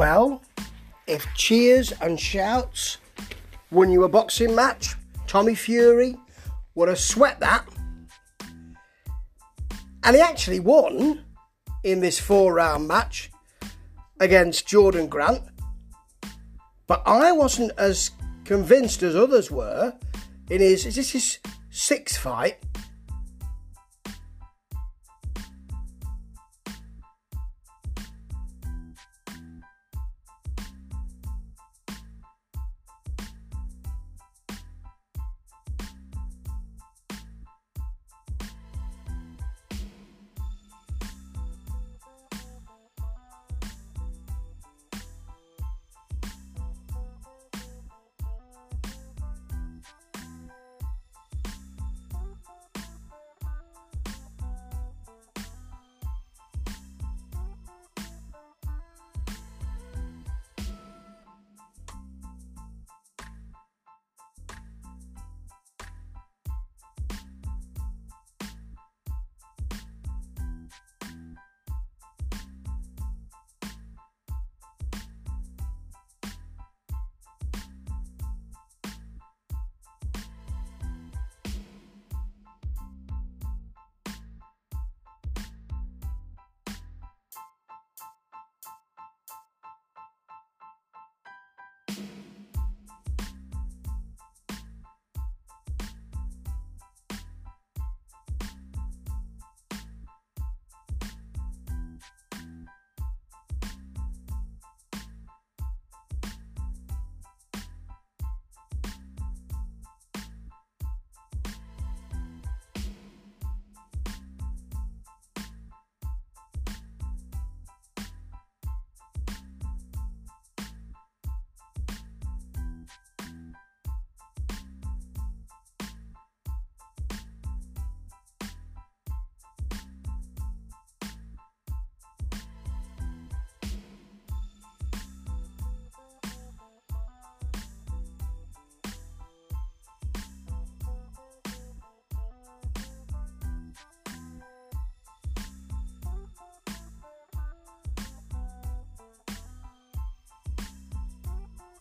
Well, if cheers and shouts won you a boxing match, Tommy Fury would have swept that. And he actually won in this four round match against Jordan Grant. But I wasn't as convinced as others were in his, is this his sixth fight?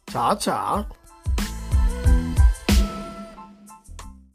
咋整